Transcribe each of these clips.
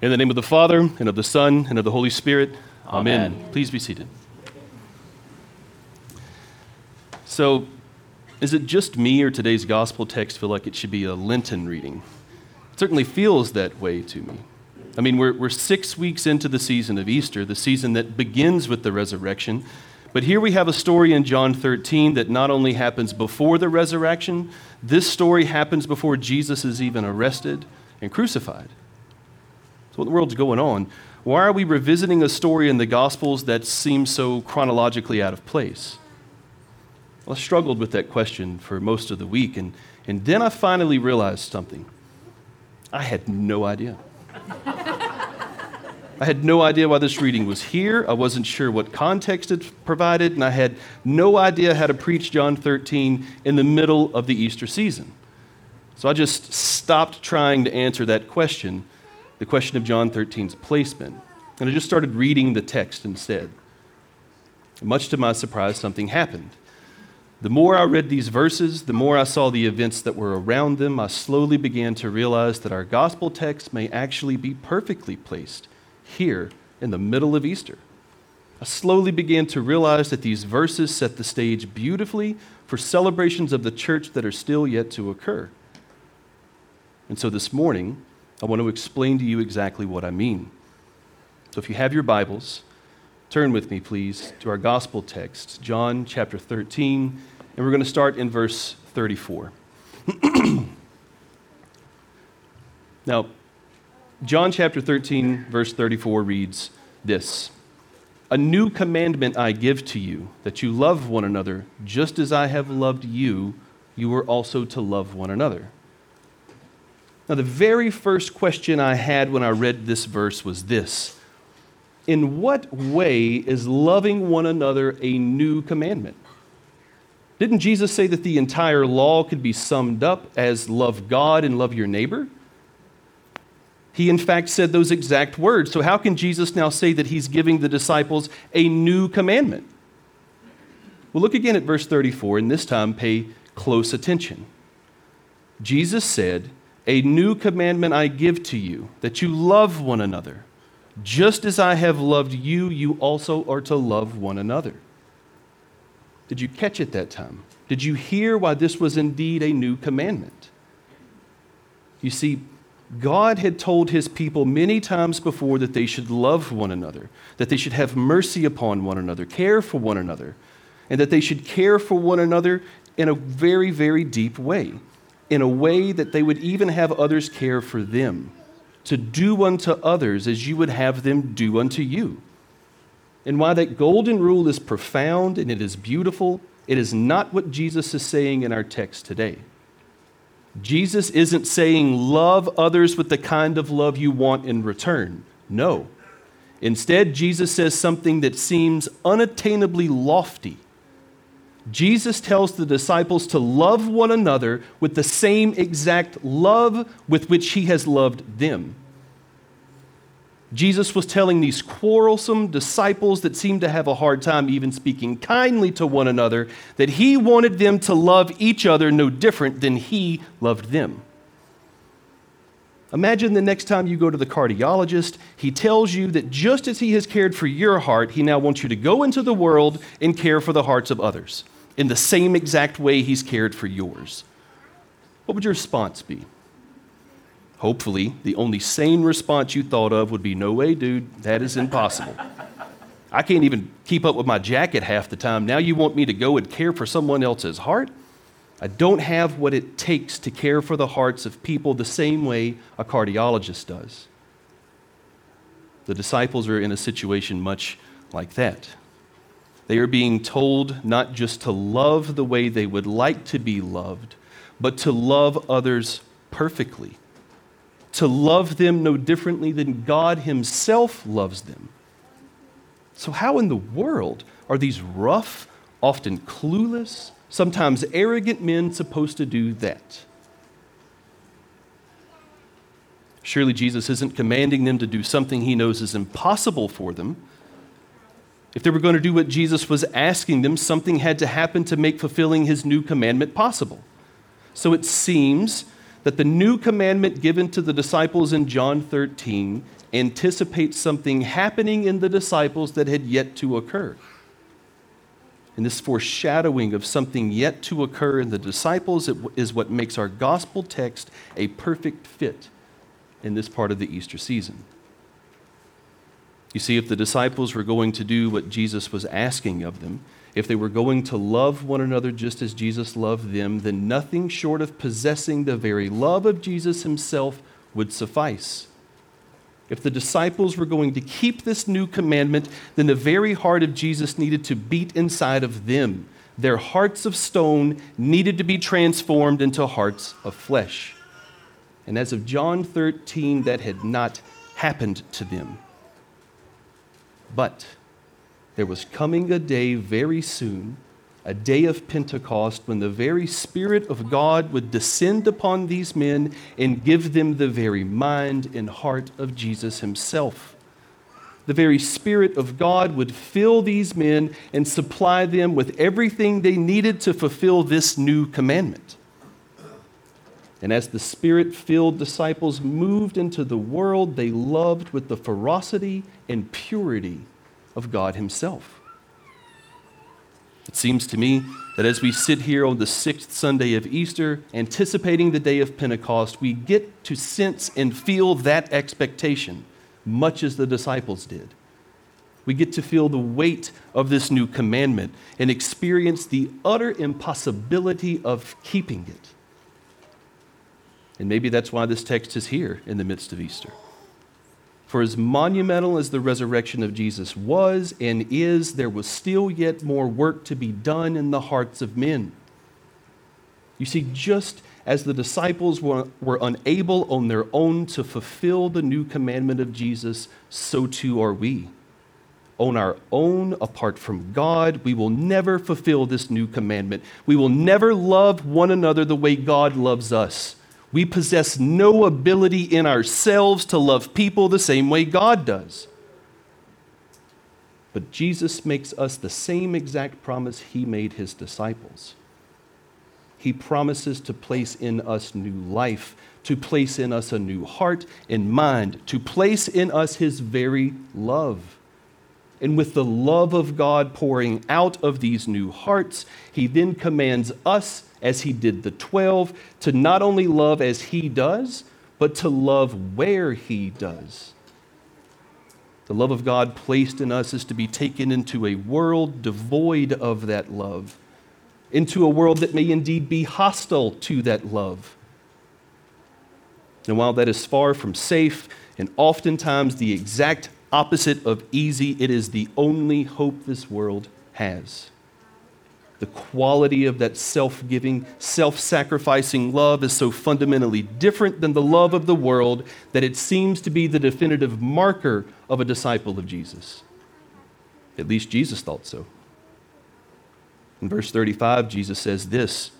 In the name of the Father, and of the Son, and of the Holy Spirit. Amen. Amen. Please be seated. So, is it just me or today's gospel text feel like it should be a Lenten reading? It certainly feels that way to me. I mean, we're, we're six weeks into the season of Easter, the season that begins with the resurrection. But here we have a story in John 13 that not only happens before the resurrection, this story happens before Jesus is even arrested and crucified. What in the world's going on? Why are we revisiting a story in the Gospels that seems so chronologically out of place? Well, I struggled with that question for most of the week, and, and then I finally realized something. I had no idea. I had no idea why this reading was here. I wasn't sure what context it provided, and I had no idea how to preach John 13 in the middle of the Easter season. So I just stopped trying to answer that question, the question of John 13's placement, and I just started reading the text instead. much to my surprise, something happened. The more I read these verses, the more I saw the events that were around them, I slowly began to realize that our gospel text may actually be perfectly placed here in the middle of Easter. I slowly began to realize that these verses set the stage beautifully for celebrations of the church that are still yet to occur. And so this morning, I want to explain to you exactly what I mean. So if you have your Bibles, turn with me, please, to our gospel text, John chapter 13, and we're going to start in verse 34. now, John chapter 13, verse 34 reads this A new commandment I give to you, that you love one another, just as I have loved you, you are also to love one another. Now, the very first question I had when I read this verse was this In what way is loving one another a new commandment? Didn't Jesus say that the entire law could be summed up as love God and love your neighbor? He, in fact, said those exact words. So, how can Jesus now say that he's giving the disciples a new commandment? Well, look again at verse 34, and this time pay close attention. Jesus said, A new commandment I give to you, that you love one another. Just as I have loved you, you also are to love one another. Did you catch it that time? Did you hear why this was indeed a new commandment? You see, God had told his people many times before that they should love one another, that they should have mercy upon one another, care for one another, and that they should care for one another in a very, very deep way, in a way that they would even have others care for them, to do unto others as you would have them do unto you. And why that golden rule is profound and it is beautiful, it is not what Jesus is saying in our text today. Jesus isn't saying love others with the kind of love you want in return. No. Instead, Jesus says something that seems unattainably lofty. Jesus tells the disciples to love one another with the same exact love with which he has loved them. Jesus was telling these quarrelsome disciples that seemed to have a hard time even speaking kindly to one another that he wanted them to love each other no different than he loved them. Imagine the next time you go to the cardiologist, he tells you that just as he has cared for your heart, he now wants you to go into the world and care for the hearts of others in the same exact way he's cared for yours. What would your response be? Hopefully, the only sane response you thought of would be, No way, dude, that is impossible. I can't even keep up with my jacket half the time. Now you want me to go and care for someone else's heart? I don't have what it takes to care for the hearts of people the same way a cardiologist does. The disciples are in a situation much like that. They are being told not just to love the way they would like to be loved, but to love others perfectly to love them no differently than God Himself loves them. So, how in the world are these rough, often clueless, sometimes arrogant men supposed to do that? Surely Jesus isn't commanding them to do something He knows is impossible for them. If they were going to do what Jesus was asking them, something had to happen to make fulfilling His new commandment possible. So it seems that the new commandment given to the disciples in John 13 anticipates something happening in the disciples that had yet to occur. And this foreshadowing of something yet to occur in the disciples is what makes our gospel text a perfect fit in this part of the Easter season. You see, if the disciples were going to do what Jesus was asking of them, if they were going to love one another just as Jesus loved them, then nothing short of possessing the very love of Jesus himself would suffice. If the disciples were going to keep this new commandment, then the very heart of Jesus needed to beat inside of them. Their hearts of stone needed to be transformed into hearts of flesh. And as of John 13, that had not happened to them. But there was coming a day very soon a day of Pentecost when the very Spirit of God would descend upon these men and give them the very mind and heart of Jesus Himself. The very Spirit of God would fill these men and supply them with everything they needed to fulfill this new commandment. And as the Spirit filled disciples moved into the world, they loved with the ferocity and purity of God Himself. It seems to me that as we sit here on the sixth Sunday of Easter, anticipating the day of Pentecost, we get to sense and feel that expectation, much as the disciples did. We get to feel the weight of this new commandment and experience the utter impossibility of keeping it. And maybe that's why this text is here in the midst of Easter. For as monumental as the resurrection of Jesus was and is, there was still yet more work to be done in the hearts of men. You see, just as the disciples were, were unable on their own to fulfill the new commandment of Jesus, so too are we. On our own, apart from God, we will never fulfill this new commandment. We will never love one another the way God loves us. We possess no ability in ourselves to love people the same way God does. But Jesus makes us the same exact promise he made his disciples. He promises to place in us new life, to place in us a new heart and mind, to place in us his very love. And with the love of God pouring out of these new hearts, he then commands us as he did the 12, to not only love as he does, but to love where he does. The love of God placed in us is to be taken into a world devoid of that love, into a world that may indeed be hostile to that love. And while that is far from safe and oftentimes the exact opposite of easy, it is the only hope this world has. The quality of that self giving, self sacrificing love is so fundamentally different than the love of the world that it seems to be the definitive marker of a disciple of Jesus. At least Jesus thought so. In verse 35, Jesus says this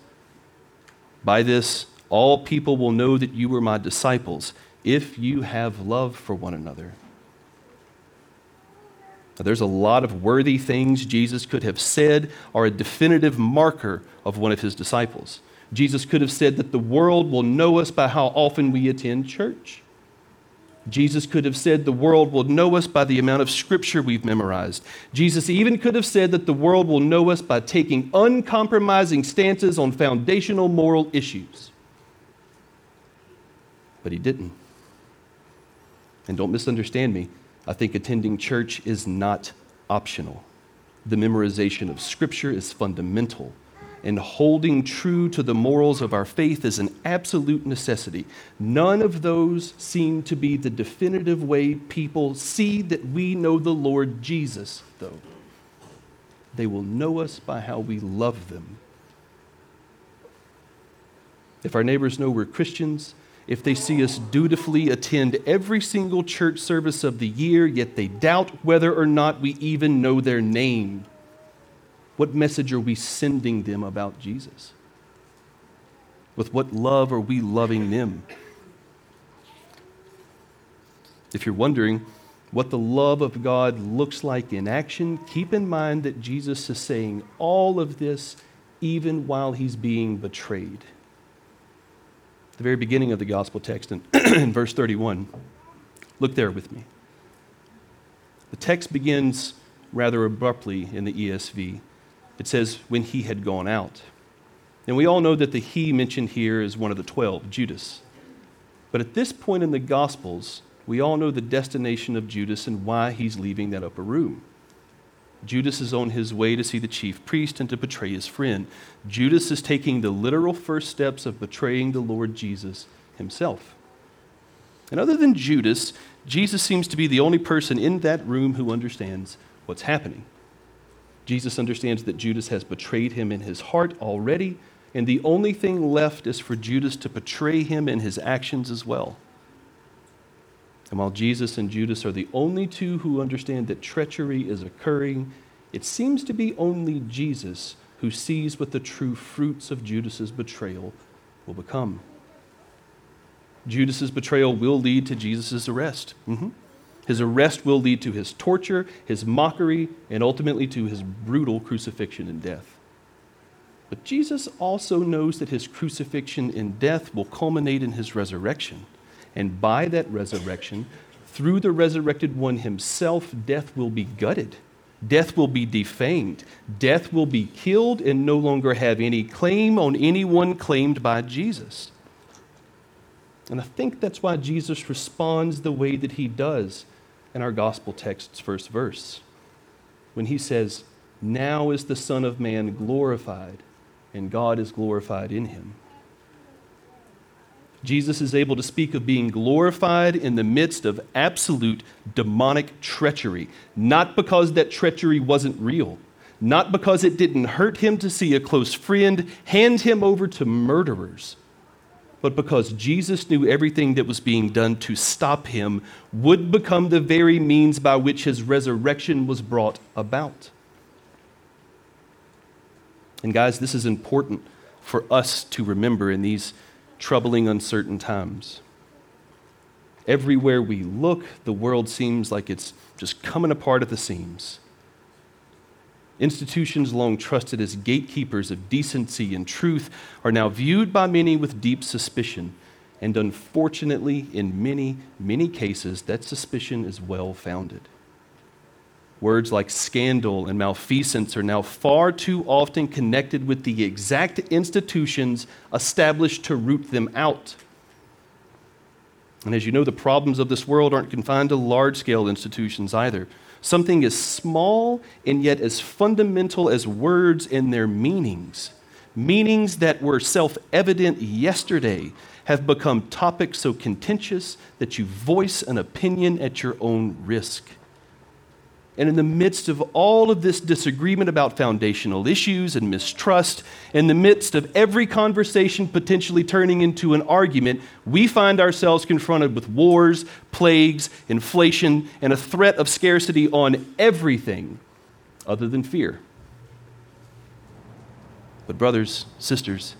By this, all people will know that you are my disciples if you have love for one another. There's a lot of worthy things Jesus could have said are a definitive marker of one of his disciples. Jesus could have said that the world will know us by how often we attend church. Jesus could have said the world will know us by the amount of scripture we've memorized. Jesus even could have said that the world will know us by taking uncompromising stances on foundational moral issues. But he didn't. And don't misunderstand me. I think attending church is not optional. The memorization of Scripture is fundamental, and holding true to the morals of our faith is an absolute necessity. None of those seem to be the definitive way people see that we know the Lord Jesus, though. They will know us by how we love them. If our neighbors know we're Christians, if they see us dutifully attend every single church service of the year, yet they doubt whether or not we even know their name? What message are we sending them about Jesus? With what love are we loving them? If you're wondering what the love of God looks like in action, keep in mind that Jesus is saying all of this even while he's being betrayed. The very beginning of the gospel text in, in verse 31. Look there with me. The text begins rather abruptly in the ESV. It says, when he had gone out. And we all know that the he mentioned here is one of the twelve, Judas. But at this point in the Gospels, we all know the destination of Judas and why he's leaving that upper room. Judas is on his way to see the chief priest and to betray his friend. Judas is taking the literal first steps of betraying the Lord Jesus himself. And other than Judas, Jesus seems to be the only person in that room who understands what's happening. Jesus understands that Judas has betrayed him in his heart already, and the only thing left is for Judas to betray him in his actions as well. And while Jesus and Judas are the only two who understand that treachery is occurring, it seems to be only Jesus who sees what the true fruits of Judas's betrayal will become. Judas's betrayal will lead to Jesus' arrest. Mm-hmm. His arrest will lead to his torture, his mockery, and ultimately to his brutal crucifixion and death. But Jesus also knows that his crucifixion and death will culminate in his resurrection. And by that resurrection, through the resurrected one himself, death will be gutted. Death will be defamed. Death will be killed and no longer have any claim on anyone claimed by Jesus. And I think that's why Jesus responds the way that he does in our gospel text's first verse. When he says, Now is the Son of Man glorified, and God is glorified in him. Jesus is able to speak of being glorified in the midst of absolute demonic treachery, not because that treachery wasn't real, not because it didn't hurt him to see a close friend hand him over to murderers, but because Jesus knew everything that was being done to stop him would become the very means by which his resurrection was brought about. And, guys, this is important for us to remember in these troubling, uncertain times. Everywhere we look, the world seems like it's just coming apart at the seams. Institutions long trusted as gatekeepers of decency and truth are now viewed by many with deep suspicion. And unfortunately, in many, many cases, that suspicion is well founded. Words like scandal and malfeasance are now far too often connected with the exact institutions established to root them out. And as you know, the problems of this world aren't confined to large scale institutions either. Something as small and yet as fundamental as words and their meanings, meanings that were self evident yesterday, have become topics so contentious that you voice an opinion at your own risk. And in the midst of all of this disagreement about foundational issues and mistrust, in the midst of every conversation potentially turning into an argument, we find ourselves confronted with wars, plagues, inflation, and a threat of scarcity on everything other than fear. But, brothers, sisters,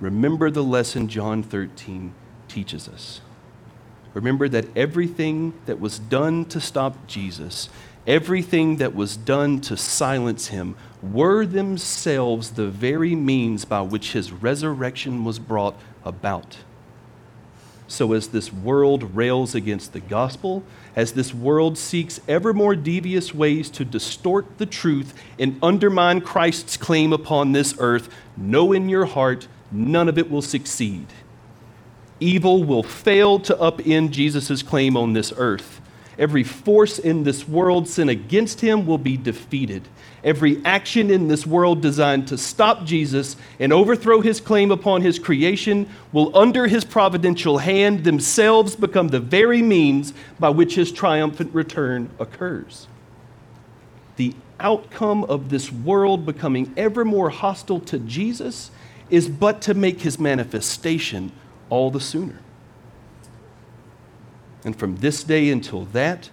remember the lesson John 13 teaches us. Remember that everything that was done to stop Jesus everything that was done to silence him were themselves the very means by which his resurrection was brought about. So, as this world rails against the gospel, as this world seeks ever more devious ways to distort the truth and undermine Christ's claim upon this earth, know in your heart none of it will succeed. Evil will fail to upend Jesus' claim on this earth. Every force in this world sent against him will be defeated. Every action in this world designed to stop Jesus and overthrow his claim upon his creation will, under his providential hand, themselves become the very means by which his triumphant return occurs. The outcome of this world becoming ever more hostile to Jesus is but to make his manifestation all the sooner. And from this day until that,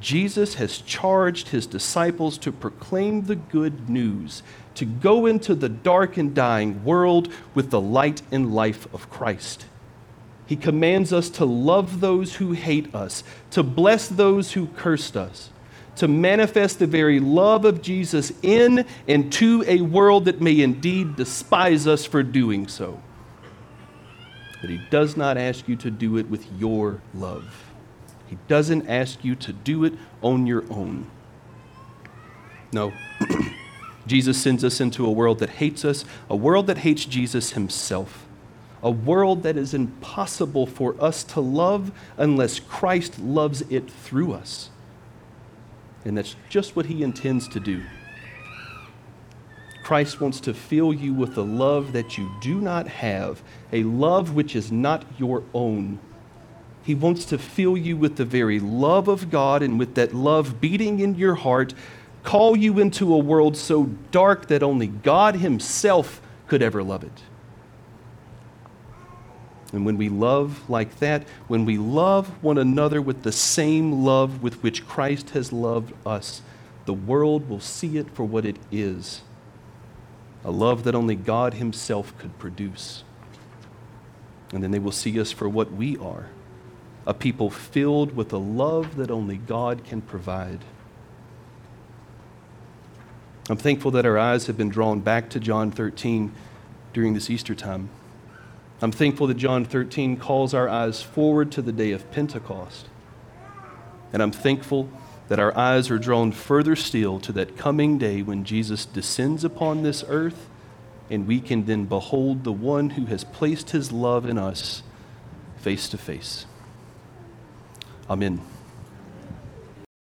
Jesus has charged his disciples to proclaim the good news, to go into the dark and dying world with the light and life of Christ. He commands us to love those who hate us, to bless those who cursed us, to manifest the very love of Jesus in and to a world that may indeed despise us for doing so. but He does not ask you to do it with your love. He doesn't ask you to do it on your own. No. Jesus sends us into a world that hates us, a world that hates Jesus himself, a world that is impossible for us to love unless Christ loves it through us. And that's just what he intends to do. Christ wants to fill you with a love that you do not have, a love which is not your own. He wants to fill you with the very love of God and with that love beating in your heart call you into a world so dark that only God Himself could ever love it. And when we love like that, when we love one another with the same love with which Christ has loved us, the world will see it for what it is a love that only God Himself could produce. And then they will see us for what we are a people filled with a love that only God can provide. I'm thankful that our eyes have been drawn back to John 13 during this Easter time. I'm thankful that John 13 calls our eyes forward to the day of Pentecost. And I'm thankful that our eyes are drawn further still to that coming day when Jesus descends upon this earth and we can then behold the one who has placed his love in us face to face. Amen.